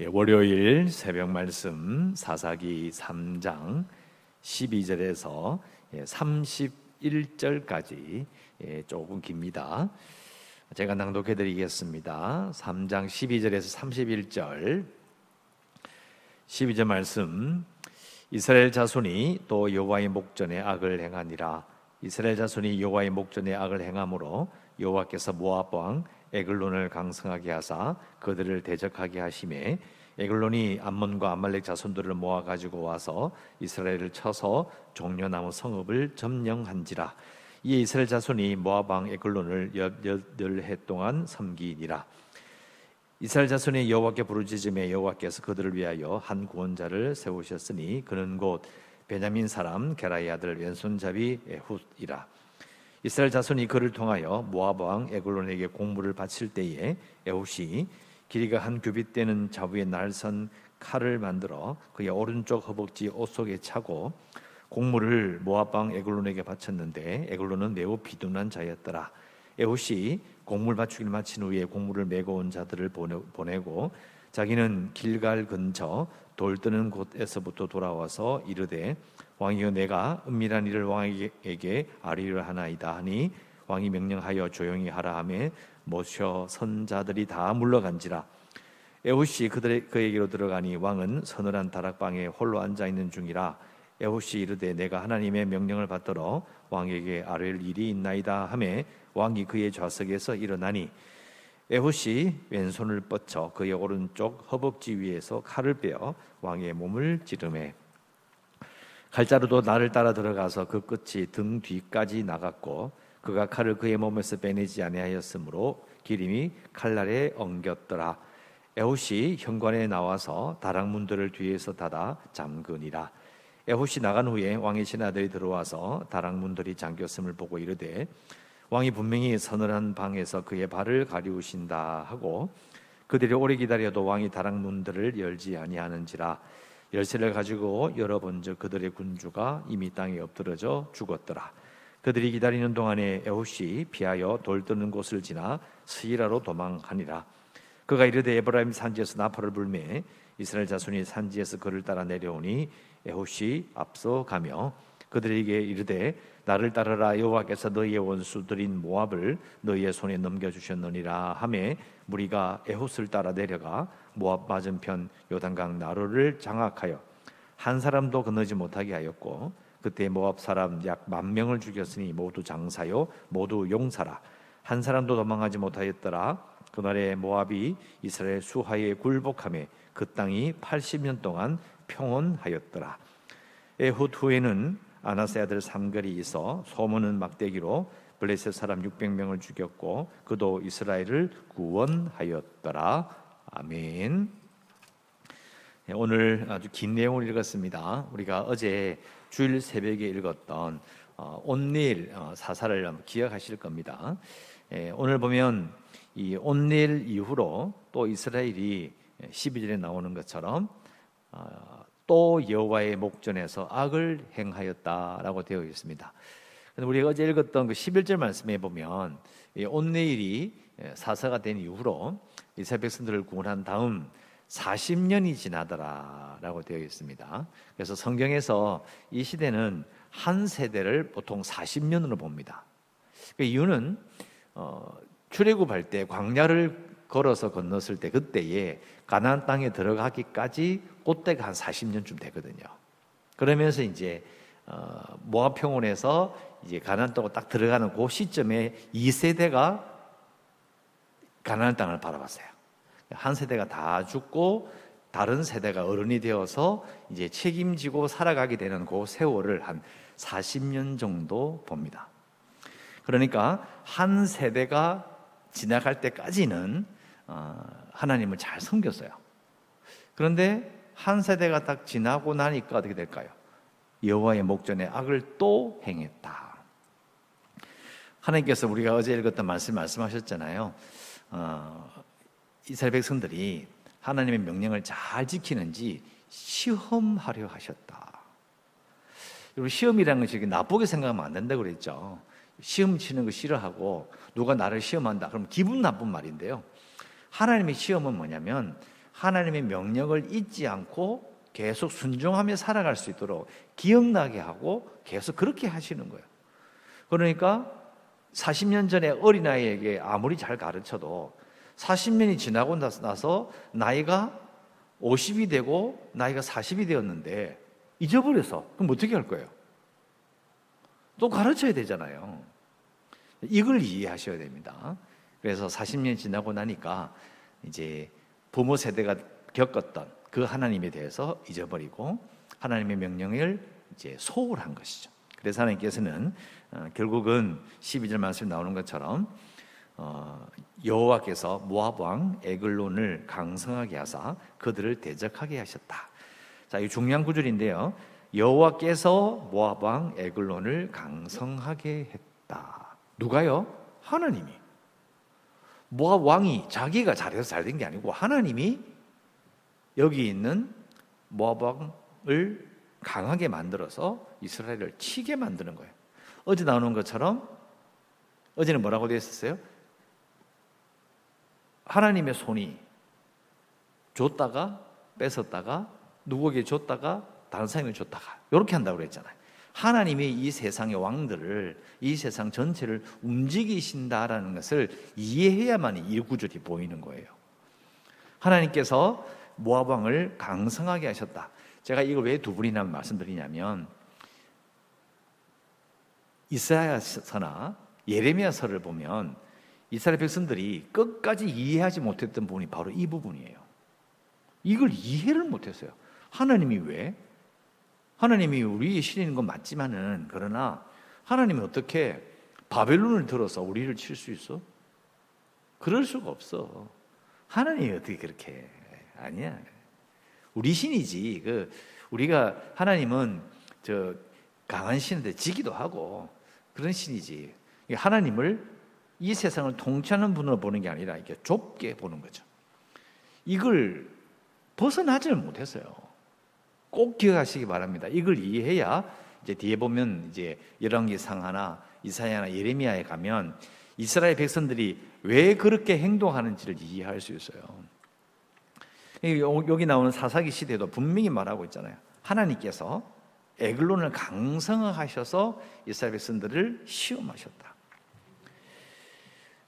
예, 월요일 새벽 말씀 사사기 3장 12절에서 31절까지 예, 조금 깁니다. 제가 낭독해 드리겠습니다. 3장 12절에서 31절 12절 말씀 이스라엘 자손이 또 여호와의 목전에 악을 행하니라 이스라엘 자손이 여호와의 목전에 악을 행함으로 여호와께서 모압 왕 에글론을 강성하게 하사 그들을 대적하게 하심에 에글론이 암몬과 암말렉 자손들을 모아 가지고 와서 이스라엘을 쳐서 종려나무 성읍을 점령한지라. 이에 이스라엘 자손이 모압 왕 에글론을 열해 동안 섬기니라. 이스라엘 자손이 여호와께 부르짖음에 여호와께서 그들을 위하여 한 구원자를 세우셨으니 그는 곧 베냐민 사람 게라의 아들 왼손잡이 에훗이라 이스라엘 자손이 그를 통하여 모압 왕 에글론에게 공물을 바칠 때에 에훗이 길이가 한 규빗 되는 자부의 날선 칼을 만들어 그의 오른쪽 허벅지 옷 속에 차고 공물을 모압 왕 에글론에게 바쳤는데 에글론은 매우 비둔한 자였더라. 에훗이 공물 바치기를 마친 후에 공물을 메고 온 자들을 보내고 자기는 길갈 근처 돌 뜨는 곳에서부터 돌아와서 이르되 왕이여 내가 은밀한 일을 왕에게 아리를 하나이다 하니 왕이 명령하여 조용히 하라 하매 모셔 선자들이 다 물러간지라. 에훗이 그들의 그에게로 들어가니 왕은 서늘한 다락방에 홀로 앉아 있는 중이라. 에훗이 이르되 내가 하나님의 명령을 받들어 왕에게 아뢰 일이 있나이다 하매 왕이 그의 좌석에서 일어나니 에훗이 왼손을 뻗쳐 그의 오른쪽 허벅지 위에서 칼을 빼어 왕의 몸을 찌르매 칼자루도 나를 따라 들어가서 그 끝이 등 뒤까지 나갔고 그가 칼을 그의 몸에서 빼내지 아니하였으므로 기름이 칼날에 엉겼더라. 에훗이 현관에 나와서 다락문들을 뒤에서 닫아 잠그니라. 에훗이 나간 후에 왕의 신하들이 들어와서 다락문들이 잠겼음을 보고 이르되 왕이 분명히 서늘한 방에서 그의 발을 가리우신다 하고 그들이 오래 기다려도 왕이 다락문들을 열지 아니하는지라 열쇠를 가지고 열어본즉 그들의 군주가 이미 땅에 엎드러져 죽었더라. 그들이 기다리는 동안에 에훗이 피하여 돌 뜨는 곳을 지나 스이라로 도망하니라. 그가 이르되 에브라임 산지에서 나팔을 불매 이스라엘 자손이 산지에서 그를 따라 내려오니 에훗이 앞서 가며 그들에게 이르되 나를 따르라. 여호와께서 너희의 원수들인 모압을 너희의 손에 넘겨 주셨느니라 하매 무리가 에훗을 따라 내려가 모압 맞은편 요단강 나루를 장악하여 한 사람도 건너지 못하게 하였고 그때 모압 사람 약 만 명을 죽였으니 모두 장사요 모두 용사라. 한 사람도 도망하지 못하였더라. 그날에 모압이 이스라엘 수하에 굴복함에 그 땅이 80년 동안 평온하였더라. 에훗 후에는 아나세 아들 삼갈이 있어 소문은 막대기로 블레셋 사람 600명을 죽였고 그도 이스라엘을 구원하였더라. 아멘. 네, 오늘 아주 긴 내용을 읽었습니다. 우리가 어제 주일 새벽에 읽었던 어, 온닐 어, 사사를 기억하실 겁니다. 예, 오늘 보면 이 온닐 이후로 또 이스라엘이 12절에 나오는 것처럼 어, 또 여호와의 목전에서 악을 행하였다라고 되어 있습니다. 우리가 어제 읽었던 그 11절 말씀에 보면 온네일이 사사가 된 이후로 이스라엘 백성들을 구원한 다음 40년이 지나더라라고 되어 있습니다. 그래서 성경에서 이 시대는 한 세대를 보통 40년으로 봅니다. 그 이유는 어, 출애굽할 때 광야를 걸어서 건넜을 때 그때에 가나안 땅에 들어가기까지 그때가 한 40년쯤 되거든요. 그러면서 이제 어, 모압 평원에서 이제 가나안 땅으로 딱 들어가는 그 시점에 2세대가 가나안 땅을 바라봤어요. 한 세대가 다 죽고 다른 세대가 어른이 되어서 이제 책임지고 살아가게 되는 그 세월을 한 40년 정도 봅니다. 그러니까 한 세대가 지나갈 때까지는 어, 하나님을 잘 섬겼어요. 그런데 한 세대가 딱 지나고 나니까 어떻게 될까요? 여호와의 목전에 악을 또 행했다. 하나님께서 우리가 어제 읽었던 말씀 말씀하셨잖아요. 어, 이스라엘 백성들이 하나님의 명령을 잘 지키는지 시험하려 하셨다. 여러분 시험이라는 것이 나쁘게 생각하면 안 된다고 그랬죠. 시험 치는 거 싫어하고 누가 나를 시험한다. 그럼 기분 나쁜 말인데요. 하나님의 시험은 뭐냐면 하나님의 명령을 잊지 않고 계속 순종하며 살아갈 수 있도록 기억나게 하고 계속 그렇게 하시는 거예요. 그러니까 40년 전에 어린아이에게 아무리 잘 가르쳐도 40년이 지나고 나서 나이가 50이 되고 나이가 40이 되었는데 잊어버려서 그럼 어떻게 할 거예요? 또 가르쳐야 되잖아요. 이걸 이해하셔야 됩니다. 그래서 40년 지나고 나니까 이제 부모 세대가 겪었던 그 하나님에 대해서 잊어버리고 하나님의 명령을 이제 소홀한 것이죠. 그래서 하나님께서는 어, 결국은 12절 말씀 나오는 것처럼 어, 여호와께서 모압 왕 에글론을 강성하게 하사 그들을 대적하게 하셨다. 자, 이 중요한 구절인데요. 여호와께서 모압 왕 에글론을 강성하게 했다. 누가요? 하나님이. 모압 왕이 자기가 잘해서 잘 된 게 아니고 하나님이 여기 있는 모압 왕을 강하게 만들어서 이스라엘을 치게 만드는 거예요. 어제 나오는 것처럼 어제는 뭐라고 되어 있었어요? 하나님의 손이 줬다가 뺏었다가 누구에게 줬다가 다른 사람에게 줬다가 이렇게 한다고 그랬잖아요. 하나님이 이 세상의 왕들을 이 세상 전체를 움직이신다라는 것을 이해해야만 이 구절이 보이는 거예요. 하나님께서 모압 왕을 강성하게 하셨다. 제가 이걸 왜 두 분이나 말씀드리냐면 이사야서나 예레미야서를 보면 이스라엘 백성들이 끝까지 이해하지 못했던 부분이 바로 이 부분이에요. 이걸 이해를 못했어요. 하나님이 왜? 하나님이 우리의 신인 건 맞지만은 그러나 하나님이 어떻게 바벨론을 들어서 우리를 칠 수 있어? 그럴 수가 없어. 하나님이 어떻게 그렇게 아니야. 우리 신이지. 그 우리가 하나님은 저 강한 신인데 지기도 하고 그런 신이지. 하나님을 이 세상을 통치하는 분으로 보는 게 아니라 이렇게 좁게 보는 거죠. 이걸 벗어나지를 못했어요. 꼭 기억하시기 바랍니다. 이걸 이해해야 이제 뒤에 보면 이제 열왕기상 하나 이사야나 예레미야에 가면 이스라엘 백성들이 왜 그렇게 행동하는지를 이해할 수 있어요. 여기 나오는 사사기 시대도 분명히 말하고 있잖아요. 하나님께서 에글론을 강성하셔서 이스라엘 백성들을 시험하셨다.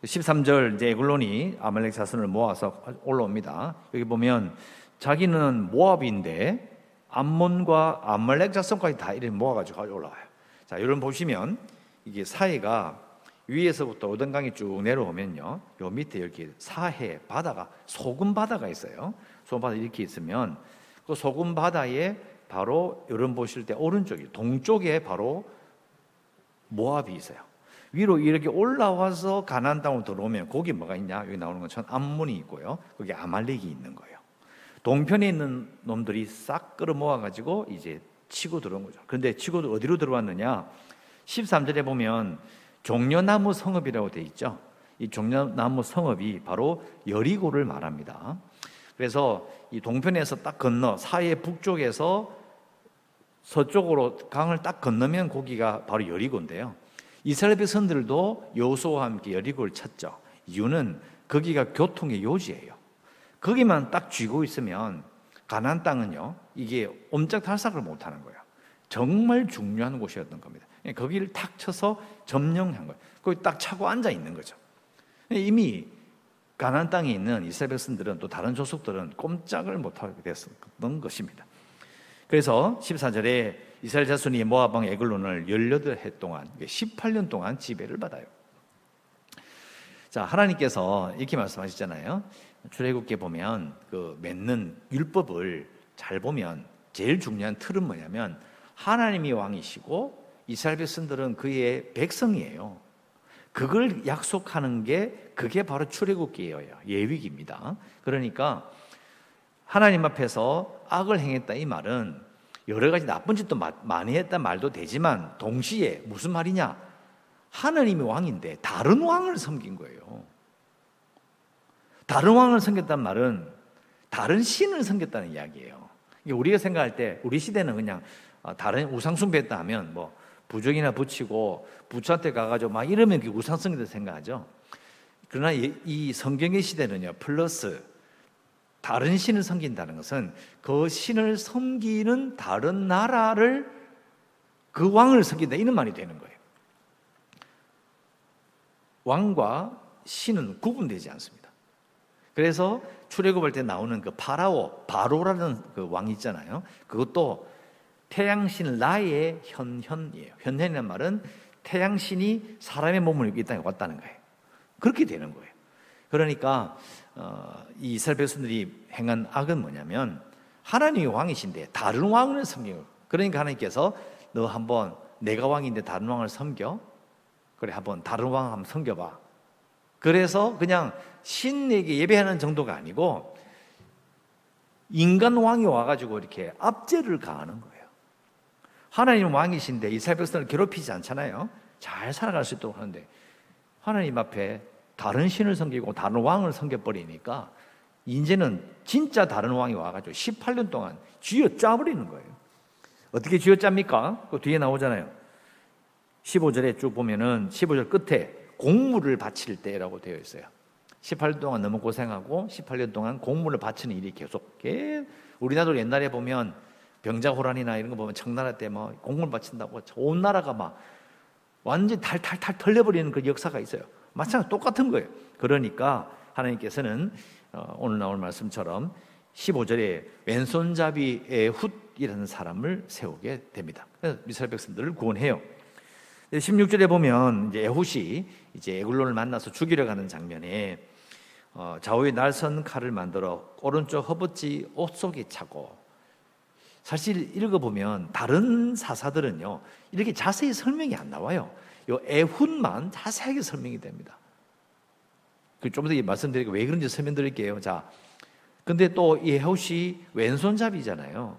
13절 이제 에글론이 아말렉 자손을 모아서 올라옵니다. 여기 보면 자기는 모압인데 암몬과 아말렉 자손까지 다 이렇게 모아가지고 올라와요. 자, 여러분 보시면 이게 사이가 위에서부터 오던강이 쭉 내려오면요. 요 밑에 이렇게 사해 바다가 소금 바다가 있어요. 소금 바다 이렇게 있으면 그 소금 바다에 바로 여러분 보실 때 오른쪽에 동쪽에 바로 모압이 있어요. 위로 이렇게 올라와서 가나안 땅으로 들어오면 거기 뭐가 있냐? 여기 나오는 것처럼 암몬이 있고요. 거기 아말렉이 있는 거예요. 동편에 있는 놈들이 싹 끌어모아 가지고 이제 치고 들어온 거죠. 그런데 치고 어디로 들어왔느냐? 13절에 보면 종려나무 성읍이라고 돼 있죠. 이 종려나무 성읍이 바로 여리고를 말합니다. 그래서 이 동편에서 딱 건너 사해 북쪽에서 서쪽으로 강을 딱 건너면 거기가 바로 여리고인데요. 이스라엘 백성들도 여호수아와 함께 여리고를 찾죠. 이유는 거기가 교통의 요지예요. 거기만 딱 쥐고 있으면 가나안 땅은요 이게 옴짝달싹을 못 하는 거예요. 정말 중요한 곳이었던 겁니다. 거기를 탁 쳐서 점령한 거예요. 거기 딱 차고 앉아 있는 거죠. 이미 가나안 땅에 있는 이스라엘 백성들은 또 다른 조속들은 꼼짝을 못하게 됐던 것입니다. 그래서 14절에 이스라엘 자손이 왕 에글론을 18해 동안 18년 동안 지배를 받아요. 자, 하나님께서 이렇게 말씀하시잖아요. 출애굽기에 보면 그 맺는 율법을 잘 보면 제일 중요한 틀은 뭐냐면 하나님이 왕이시고 이스라엘 백성들은 그의 백성이에요. 그걸 약속하는 게 그게 바로 출애굽기예요. 예위기입니다. 그러니까 하나님 앞에서 악을 행했다 이 말은 여러 가지 나쁜 짓도 많이 했다 말도 되지만 동시에 무슨 말이냐? 하나님이 왕인데 다른 왕을 섬긴 거예요. 다른 왕을 섬겼단 말은 다른 신을 섬겼다는 이야기예요. 우리가 생각할 때 우리 시대는 그냥 아, 다른 우상 숭배했다 하면 뭐 부적이나 붙이고 부처한테 가가지고 막 이러면 그 우상 숭배다 생각하죠. 그러나 이 성경의 시대는요 플러스 다른 신을 섬긴다는 것은 그 신을 섬기는 다른 나라를 그 왕을 섬긴다 이런 말이 되는 거예요. 왕과 신은 구분되지 않습니다. 그래서 출애굽할 때 나오는 그 파라오 바로라는 그왕 있잖아요. 그것도 태양신 라의 현현이에요. 현현이라는 말은 태양신이 사람의 몸을 입고 이 땅에 왔다는 거예요. 그렇게 되는 거예요. 그러니까 어, 이 이스라엘 백성들이 행한 악은 뭐냐면 하나님이 왕이신데 다른 왕을 섬기고 그러니까 하나님께서 너 한번 내가 왕인데 다른 왕을 섬겨 그래 한번 다른 왕 한번 섬겨봐 그래서 그냥 신에게 예배하는 정도가 아니고 인간 왕이 와가지고 이렇게 압제를 가하는 거예요 하나님 왕이신데 이스라엘 백성을 괴롭히지 않잖아요 잘 살아갈 수 있도록 하는데 하나님 앞에 다른 신을 섬기고 다른 왕을 섬겨버리니까 이제는 진짜 다른 왕이 와가지고 18년 동안 쥐어 짜버리는 거예요. 어떻게 쥐어 짭니까? 그 뒤에 나오잖아요. 15절에 쭉 보면은 15절 끝에 공물을 바칠 때라고 되어 있어요. 18년 동안 너무 고생하고 18년 동안 공물을 바치는 일이 계속 우리나라도 옛날에 보면 병자호란이나 이런 거 보면 청나라 때 뭐 공물 바친다고 온 나라가 막 완전 탈탈탈 털려버리는 그 역사가 있어요. 마찬가지 똑같은 거예요. 그러니까 하나님께서는 어, 오늘 나올 말씀처럼 15절에 왼손잡이 에훗이라는 사람을 세우게 됩니다. 이스라엘 백성들을 구원해요. 16절에 보면 이제 에훗이 이제 에글론을 만나서 죽이려 가는 장면에 어, 좌우에 날선 칼을 만들어 오른쪽 허벅지 옷 속에 차고 사실 읽어보면 다른 사사들은요 이렇게 자세히 설명이 안 나와요. 요 애훈만 자세하게 설명이 됩니다. 그좀더 말씀드리고 왜 그런지 설명드릴게요. 자, 근데 또이 해옷이 왼손잡이잖아요.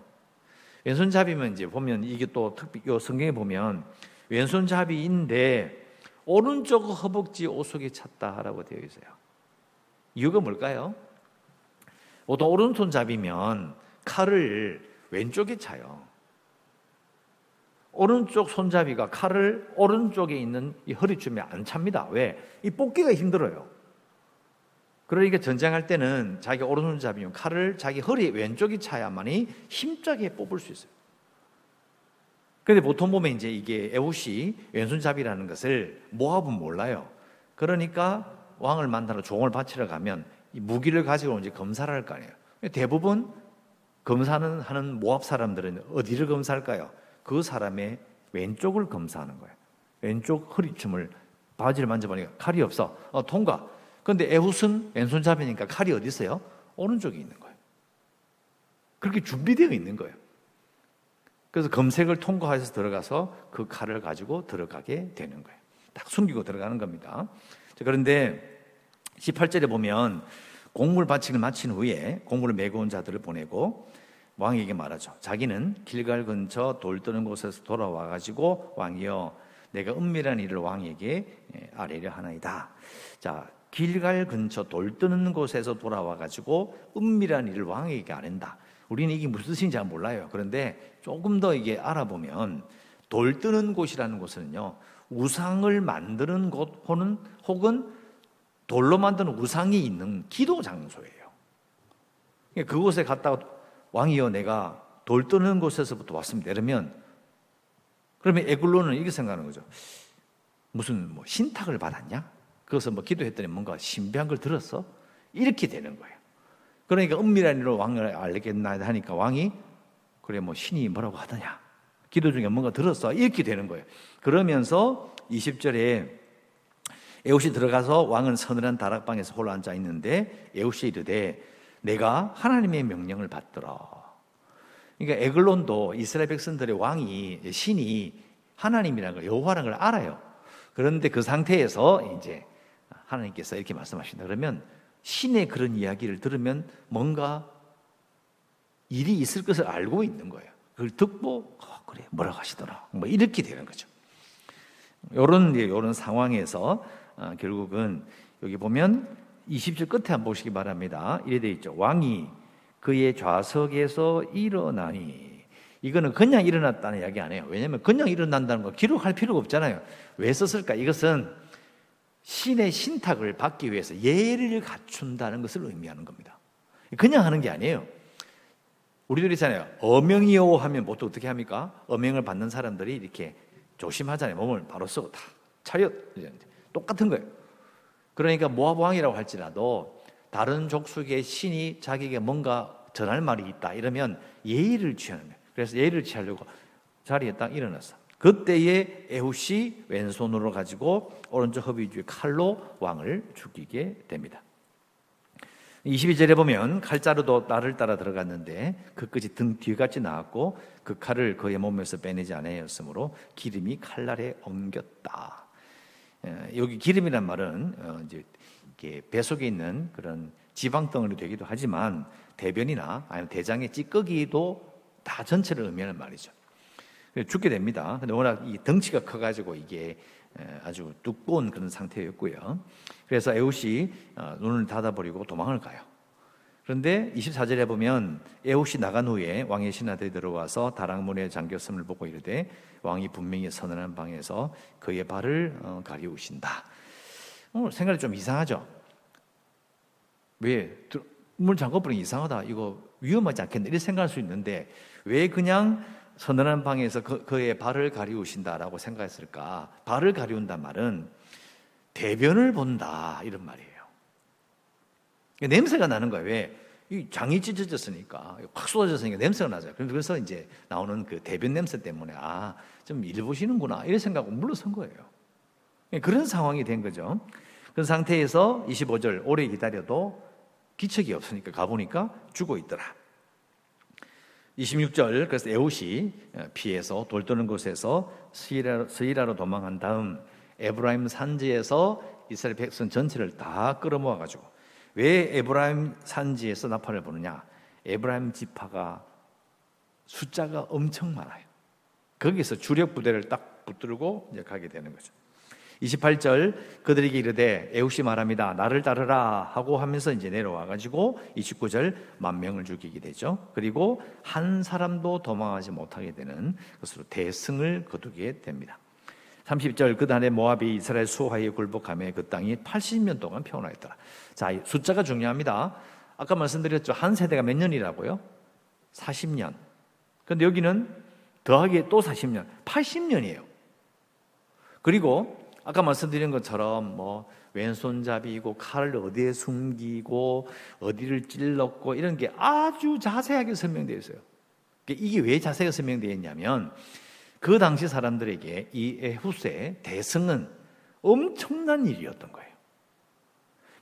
왼손잡이면 이제 보면 이게 또 특히 요 성경에 보면 왼손잡이인데 오른쪽 허벅지 옷 속에 찼다라고 되어 있어요. 이유가 뭘까요? 보통 오른손잡이면 칼을 왼쪽에 차요. 오른쪽 손잡이가 칼을 오른쪽에 있는 이 허리춤에 안 찹니다. 왜? 이 뽑기가 힘들어요. 그러니까 전쟁할 때는 자기 오른손잡이면 칼을 자기 허리 왼쪽에 차야만이 힘차게 뽑을 수 있어요. 근데 보통 보면 이제 이게 에웃이 왼손잡이라는 것을 모압은 몰라요. 그러니까 왕을 만나러 종을 바치러 가면 이 무기를 가지고 이제 검사를 할 거 아니에요. 대부분 검사는 하는 모압 사람들은 어디를 검사할까요? 그 사람의 왼쪽을 검사하는 거예요. 왼쪽 허리춤을 바지를 만져보니까 칼이 없어. 어, 통과. 근데 에훗은 왼손잡이니까 칼이 어디 있어요? 오른쪽에 있는 거예요. 그렇게 준비되어 있는 거예요. 그래서 검색을 통과해서 들어가서 그 칼을 가지고 들어가게 되는 거예요. 딱 숨기고 들어가는 겁니다. 그런데 18절에 보면 공물 바치를 마친 후에 공물을 메고 온 자들을 보내고 왕에게 말하죠. 자기는 길갈 근처 돌 뜨는 곳에서 돌아와 가지고 왕이여 내가 은밀한 일을 왕에게 예, 아뢰려 하나이다. 자, 길갈 근처 돌 뜨는 곳에서 돌아와 가지고 은밀한 일을 왕에게 아낸다. 우리는 이게 무슨 뜻인지 잘 몰라요. 그런데 조금 더 이게 알아보면 돌 뜨는 곳이라는 곳은요. 우상을 만드는 곳 혹은 혹은 돌로 만든 우상이 있는 기도 장소예요. 그곳에 갔다가 왕이여 내가 돌 뜨는 곳에서부터 왔습니다. 이러면 그러면 에글로는 이렇게 생각하는 거죠. 무슨 뭐 신탁을 받았냐? 그것을 뭐 기도했더니 뭔가 신비한 걸 들었어? 이렇게 되는 거예요. 그러니까 은밀한 일로 왕을 알겠나 하니까 왕이 그래 뭐 신이 뭐라고 하더냐? 기도 중에 뭔가 들었어? 이렇게 되는 거예요. 그러면서 20절에 에웃이 들어가서 왕은 서늘한 다락방에서 홀로 앉아 있는데 에웃이 이르되 내가 하나님의 명령을 받더라. 그러니까 에글론도 이스라엘 백성들의 왕이 신이 하나님이라는 걸 여호와라는 걸 알아요. 그런데 그 상태에서 이제 하나님께서 이렇게 말씀하신다. 그러면 신의 그런 이야기를 들으면 뭔가 일이 있을 것을 알고 있는 거예요. 그걸 듣고 어, 그래 뭐라고 하시더라. 뭐 이렇게 되는 거죠. 이런 이런 상황에서 어, 결국은 여기 보면 20절 끝에 한번 보시기 바랍니다. 이래 되어 있죠. 왕이 그의 좌석에서 일어나니. 이거는 그냥 일어났다는 이야기 아니에요. 왜냐하면 그냥 일어난다는 거 기록할 필요가 없잖아요. 왜 썼을까? 이것은 신의 신탁을 받기 위해서 예를 갖춘다는 것을 의미하는 겁니다. 그냥 하는 게 아니에요. 우리들 있잖아요. 어명이요 하면 보통 어떻게 합니까? 어명을 받는 사람들이 이렇게 조심하잖아요. 몸을 바로 쓰고 다 차렷 똑같은 거예요. 그러니까 모압 왕이라고 할지라도 다른 족속의 신이 자기에게 뭔가 전할 말이 있다 이러면 예의를 취하는 거예요. 그래서 예의를 취하려고 자리에 딱 일어났어. 그때에 에훗이 왼손으로 가지고 오른쪽 허리 뒤에 칼로 왕을 죽이게 됩니다. 22절에 보면 칼자루도 나를 따라 들어갔는데 그 끝이 등 뒤같이 나왔고 그 칼을 그의 몸에서 빼내지 않았으므로 기름이 칼날에 엉겼다. 예, 여기 기름이란 말은 어, 이제 배 속에 있는 그런 지방 덩어리 되기도 하지만 대변이나 아니면 대장의 찌꺼기도 다 전체를 의미하는 말이죠. 죽게 됩니다. 근데 워낙 이 덩치가 커가지고 이게 아주 두꺼운 그런 상태였고요. 그래서 에웃이 어, 눈을 닫아버리고 도망을 가요. 그런데 24절에 보면 에웃이 나간 후에 왕의 신하들이 들어와서 다락문에 잠겼음을 보고 이르되 왕이 분명히 선언한 방에서 그의 발을 어, 가리우신다. 어, 생각이 좀 이상하죠. 왜? 문 잠궈버리니 이상하다. 이거 위험하지 않겠네. 이렇게 생각할 수 있는데 왜 그냥 서늘한 방에서 그, 그의 발을 가리우신다라고 생각했을까? 발을 가리운단 말은 대변을 본다 이런 말이에요. 냄새가 나는 거예요. 왜? 이 장이 찢어졌으니까 확 쏟아졌으니까 냄새가 나죠. 그래서 이제 나오는 그 대변 냄새 때문에 아 좀 일 보시는구나 이런 생각하고 물러선 거예요. 그런 상황이 된 거죠. 그런 상태에서 25절 오래 기다려도 기척이 없으니까 가보니까 죽어 있더라. 26절 그래서 에웃이 피해서 돌 떠는 곳에서 스이라로 도망한 다음 에브라임 산지에서 이스라엘 백성 전체를 다 끌어모아 가지고 왜 에브라임 산지에서 나팔을 부느냐? 에브라임 지파가 숫자가 엄청 많아요. 거기서 주력 부대를 딱 붙들고 이제 가게 되는 거죠. 28절 그들에게 이르되 에우시 말합니다. 나를 따르라 하고 하면서 이제 내려와 가지고 29절 만 명을 죽이게 되죠. 그리고 한 사람도 도망하지 못하게 되는 것으로 대승을 거두게 됩니다. 30절 그 단에 모압이 이스라엘 수하에 굴복함에 그 땅이 80년 동안 평온하였더라. 자, 숫자가 중요합니다. 아까 말씀드렸죠. 한 세대가 몇 년이라고요? 40년. 근데 여기는 더하기 또 40년. 80년이에요. 그리고 아까 말씀드린 것처럼 뭐 왼손잡이고 칼을 어디에 숨기고 어디를 찔렀고 이런 게 아주 자세하게 설명되어 있어요. 그러니까 이게 왜 자세하게 설명되어 있냐면 그 당시 사람들에게 이 에훗의 대승은 엄청난 일이었던 거예요.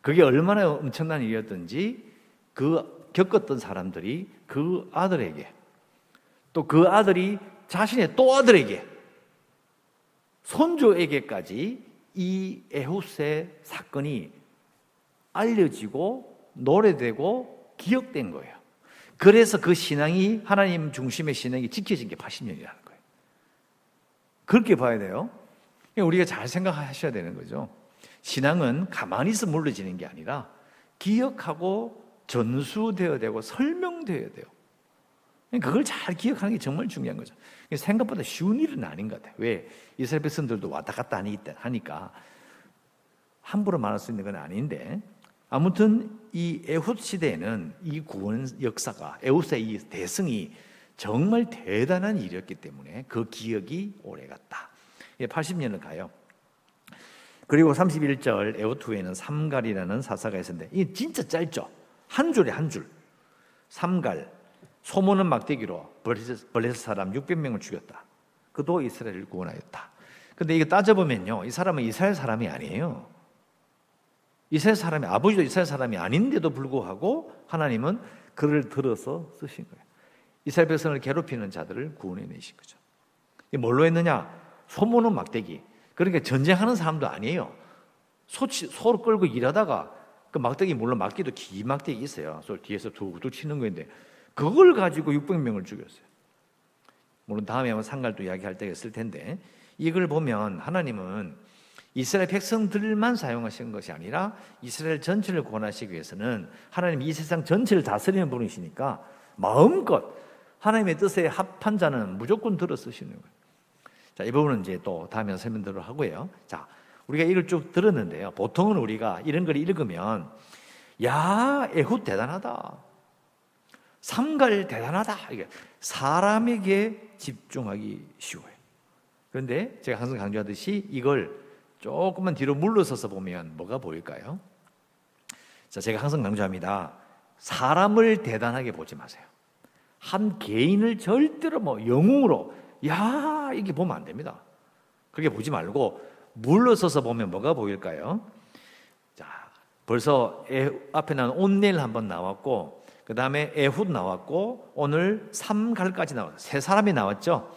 그게 얼마나 엄청난 일이었던지 그 겪었던 사람들이 그 아들에게 또 그 아들이 자신의 또 아들에게 손주에게까지 이 에훗의 사건이 알려지고 노래되고 기억된 거예요. 그래서 그 신앙이 하나님 중심의 신앙이 지켜진 게 80년이라는 거예요. 그렇게 봐야 돼요. 우리가 잘 생각하셔야 되는 거죠. 신앙은 가만히 있어 물러지는 게 아니라 기억하고 전수되어야 되고 설명되어야 돼요. 그걸 잘 기억하는 게 정말 중요한 거죠. 생각보다 쉬운 일은 아닌 것 같아요. 왜? 이스라엘 백성들도 왔다 갔다 하니까 함부로 말할 수 있는 건 아닌데 아무튼 이 에훗 시대에는 이 구원 역사가 에훗의 이 대승이 정말 대단한 일이었기 때문에 그 기억이 오래 갔다. 80년을 가요. 그리고 31절 에훗 후에는 삼갈이라는 사사가 있었는데 이게 진짜 짧죠. 한 줄에 한 줄. 삼갈. 소모는 막대기로 블레셋 사람 600명을 죽였다. 그도 이스라엘을 구원하였다. 근데 이게 따져보면요. 이 사람은 이스라엘 사람이 아니에요. 이스라엘 사람이, 아버지도 이스라엘 사람이 아닌데도 불구하고 하나님은 그를 들어서 쓰신 거예요. 이스라엘 백성을 괴롭히는 자들을 구원해 내신 거죠. 뭘로 했느냐? 소모는 막대기. 그러니까 전쟁하는 사람도 아니에요. 소, 소를 끌고 일하다가 그 막대기, 물론 막기도 긴 막대기 있어요. 소 뒤에서 툭툭 치는 거인데 그걸 가지고 600명을 죽였어요. 물론 다음에 한번 상갈도 이야기할 때가 있을 텐데 이걸 보면 하나님은 이스라엘 백성들만 사용하신 것이 아니라 이스라엘 전체를 구원하시기 위해서는 하나님 이 세상 전체를 다스리는 분이시니까 마음껏 하나님의 뜻에 합한 자는 무조건 들어 쓰시는 거예요. 자, 이 부분은 이제 또 다음에 설명들을 하고요. 자, 우리가 이걸 쭉 들었는데요. 보통은 우리가 이런 걸 읽으면 야, 에훗 대단하다. 삼갈 대단하다. 이게 사람에게 집중하기 쉬워요. 그런데 제가 항상 강조하듯이 이걸 조금만 뒤로 물러서서 보면 뭐가 보일까요? 자, 제가 항상 강조합니다. 사람을 대단하게 보지 마세요. 한 개인을 절대로 뭐 영웅으로 야 이게 보면 안 됩니다. 그렇게 보지 말고 물러서서 보면 뭐가 보일까요? 자, 벌써 에, 앞에 난 온넬 한번 나왔고 그 다음에 에훗 나왔고 오늘 삼갈까지 나왔어요. 세 사람이 나왔죠.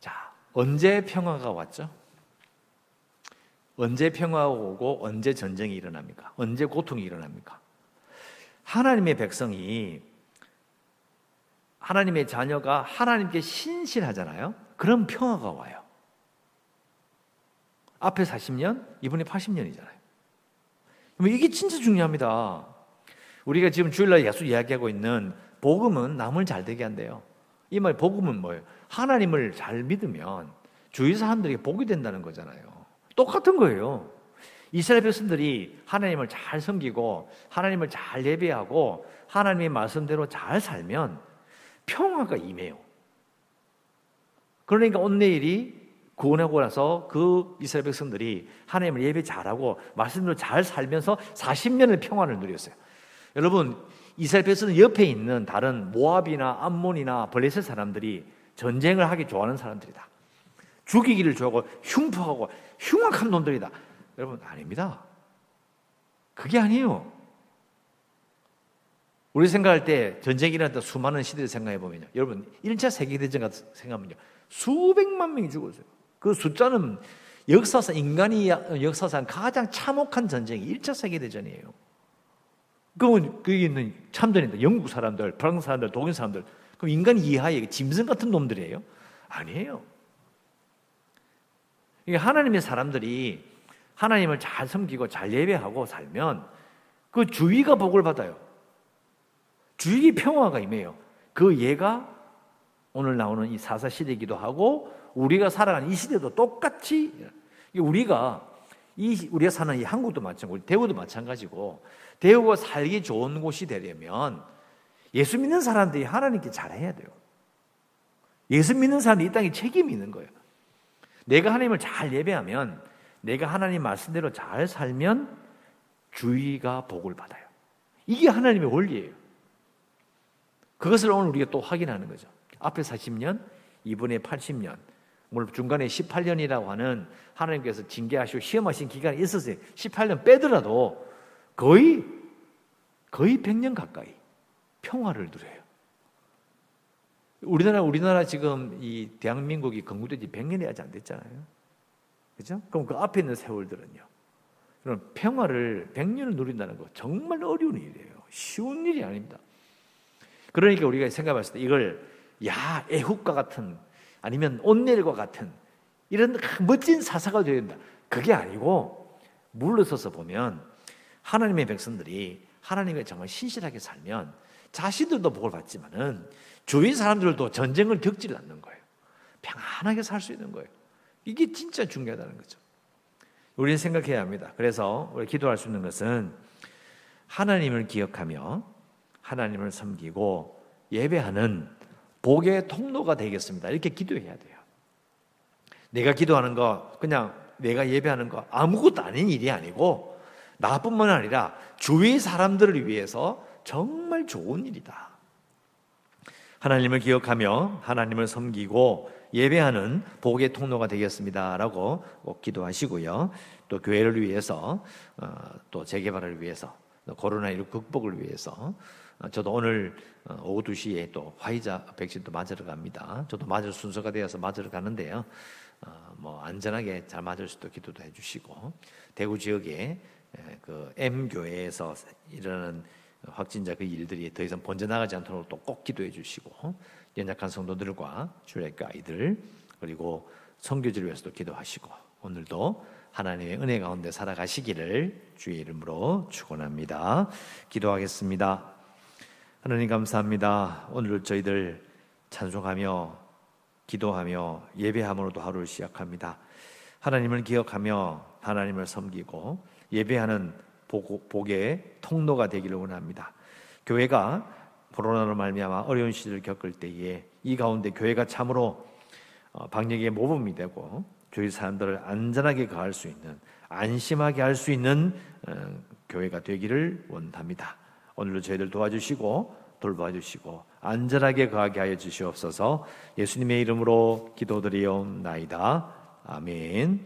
자, 언제 평화가 왔죠? 언제 평화가 오고 언제 전쟁이 일어납니까? 언제 고통이 일어납니까? 하나님의 백성이 하나님의 자녀가 하나님께 신실하잖아요. 그럼 평화가 와요. 앞에 40년, 이분이 80년이잖아요. 이게 진짜 중요합니다. 우리가 지금 주일날 예수 이야기하고 있는 복음은 남을 잘 되게 한대요. 이 말 복음은 뭐예요? 하나님을 잘 믿으면 주위 사람들에게 복이 된다는 거잖아요. 똑같은 거예요. 이스라엘 백성들이 하나님을 잘 섬기고 하나님을 잘 예배하고 하나님의 말씀대로 잘 살면 평화가 임해요. 그러니까 온내일이 구원하고 나서 그 이스라엘 백성들이 하나님을 예배 잘하고 말씀대로 잘 살면서 40년을 평화를 누렸어요. 여러분 이스라엘 백성은 옆에 있는 다른 모압이나 암몬이나 블레셋 사람들이 전쟁을 하기 좋아하는 사람들이다. 죽이기를 좋아하고 흉포하고 흉악한 놈들이다. 여러분 아닙니다. 그게 아니에요. 우리 생각할 때 전쟁이 일어났다 수많은 시대를 생각해 보면요. 여러분 1차 세계대전 같은 생각하면요. 수백만 명이 죽었어요. 그 숫자는 역사상 인간이 역사상 가장 참혹한 전쟁이 1차 세계대전이에요. 그러면 거기 있는 참전인들, 영국 사람들, 프랑스 사람들, 독일 사람들, 그럼 인간 이하의 짐승 같은 놈들이에요? 아니에요. 이게 하나님의 사람들이 하나님을 잘 섬기고 잘 예배하고 살면 그 주위가 복을 받아요. 주위 평화가 임해요. 그 예가 오늘 나오는 이 사사 시대이기도 하고 우리가 살아가는 이 시대도 똑같이 우리가 이 우리가 사는 이 한국도 마찬가지고 대우도 마찬가지고 대우가 살기 좋은 곳이 되려면 예수 믿는 사람들이 하나님께 잘해야 돼요. 예수 믿는 사람들이 이 땅에 책임이 있는 거예요. 내가 하나님을 잘 예배하면 내가 하나님 말씀대로 잘 살면 주위가 복을 받아요. 이게 하나님의 원리예요. 그것을 오늘 우리가 또 확인하는 거죠. 앞에 40년, 이번에 80년, 물론 중간에 18년이라고 하는 하나님께서 징계하시고 시험하신 기간이 있었어요. 18년 빼더라도 거의 거의 100년 가까이 평화를 누려요. 우리나라 우리나라 지금 이 대한민국이 건국된 지 100년이 아직 안 됐잖아요. 그죠? 그럼 그 앞에 있는 세월들은요. 그럼 평화를 100년을 누린다는 거 정말 어려운 일이에요. 쉬운 일이 아닙니다. 그러니까 우리가 생각했을 때 이걸 야 애국과 같은 아니면 온넬과 같은 이런 멋진 사사가 되어야 된다. 그게 아니고 물러서서 보면 하나님의 백성들이 하나님의 정말 신실하게 살면 자신들도 복을 받지만은 주위 사람들도 전쟁을 겪지 않는 거예요. 평안하게 살 수 있는 거예요. 이게 진짜 중요하다는 거죠. 우리는 생각해야 합니다. 그래서 우리 기도할 수 있는 것은 하나님을 기억하며 하나님을 섬기고 예배하는 복의 통로가 되겠습니다. 이렇게 기도해야 돼요. 내가 기도하는 거 그냥 내가 예배하는 거 아무것도 아닌 일이 아니고 나뿐만 아니라 주위 사람들을 위해서 정말 좋은 일이다. 하나님을 기억하며 하나님을 섬기고 예배하는 복의 통로가 되겠습니다라고 꼭 기도하시고요. 또 교회를 위해서 어, 또 재개발을 위해서 코로나19 극복을 위해서 어, 저도 오늘 어, 오후 2시에 또 화이자 백신도 맞으러 갑니다. 저도 맞을 순서가 되어서 맞으러 가는데요. 뭐 안전하게 잘 맞을 수도 기도도 해주시고 대구 지역에 그 M 교회에서 일어나는 확진자 그 일들이 더 이상 번져나가지 않도록 또 꼭 기도해 주시고 연약한 성도들과 주일학교 아이들 그리고 성교지를 위해서도 기도하시고 오늘도 하나님의 은혜 가운데 살아가시기를 주의 이름으로 축원합니다. 기도하겠습니다. 하나님 감사합니다. 오늘 저희들 찬송하며 기도하며 예배함으로도 하루를 시작합니다. 하나님을 기억하며 하나님을 섬기고 예배하는 복, 의 통로가 되기를 원합니다. 교회가 코로나로 말미암아 어려운 시절을 겪을 때에 이 가운데 교회가 참으로 어, 방역의 모범이 되고 교회 사람들을 안전하게 거할 수 있는 안심하게 할 수 있는 어, 교회가 되기를 원합니다. 오늘도 저희들 도와주시고 돌봐 주시고 안전하게 거하게 하여 주시옵소서. 예수님의 이름으로 기도드리옵나이다. 아멘.